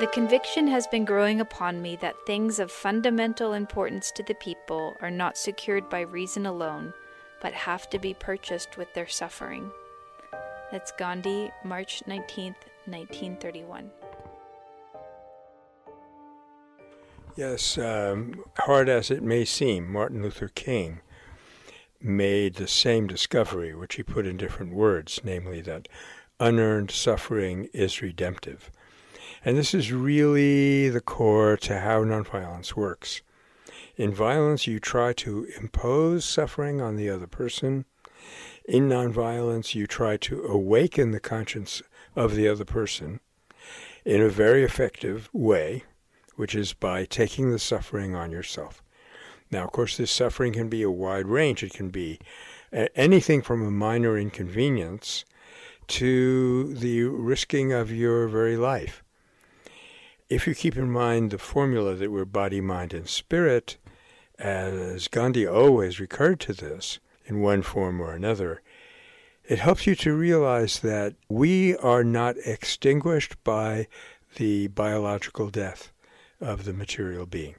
The conviction has been growing upon me that things of fundamental importance to the people are not secured by reason alone, but have to be purchased with their suffering. That's Gandhi, March 19th, 1931. Yes, um, hard as it may seem, Martin Luther King made the same discovery, which he put in different words, namely that unearned suffering is redemptive. And this is really the core to how nonviolence works. In violence, you try to impose suffering on the other person. In nonviolence, you try to awaken the conscience of the other person in a very effective way, which is by taking the suffering on yourself. Now, of course, this suffering can be a wide range. It can be anything from a minor inconvenience to the risking of your very life if you keep in mind the formula that we're body, mind, and spirit, as Gandhi always recurred to this in one form or another, it helps you to realize that we are not extinguished by the biological death of the material being.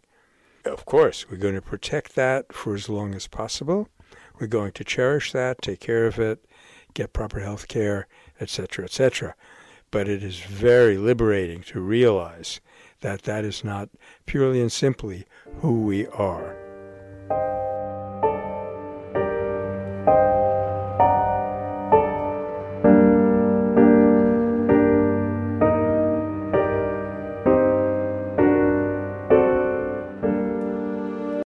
Of course, we're going to protect that for as long as possible. We're going to cherish that, take care of it, get proper health care, etc., etc but it is very liberating to realize that that is not purely and simply who we are.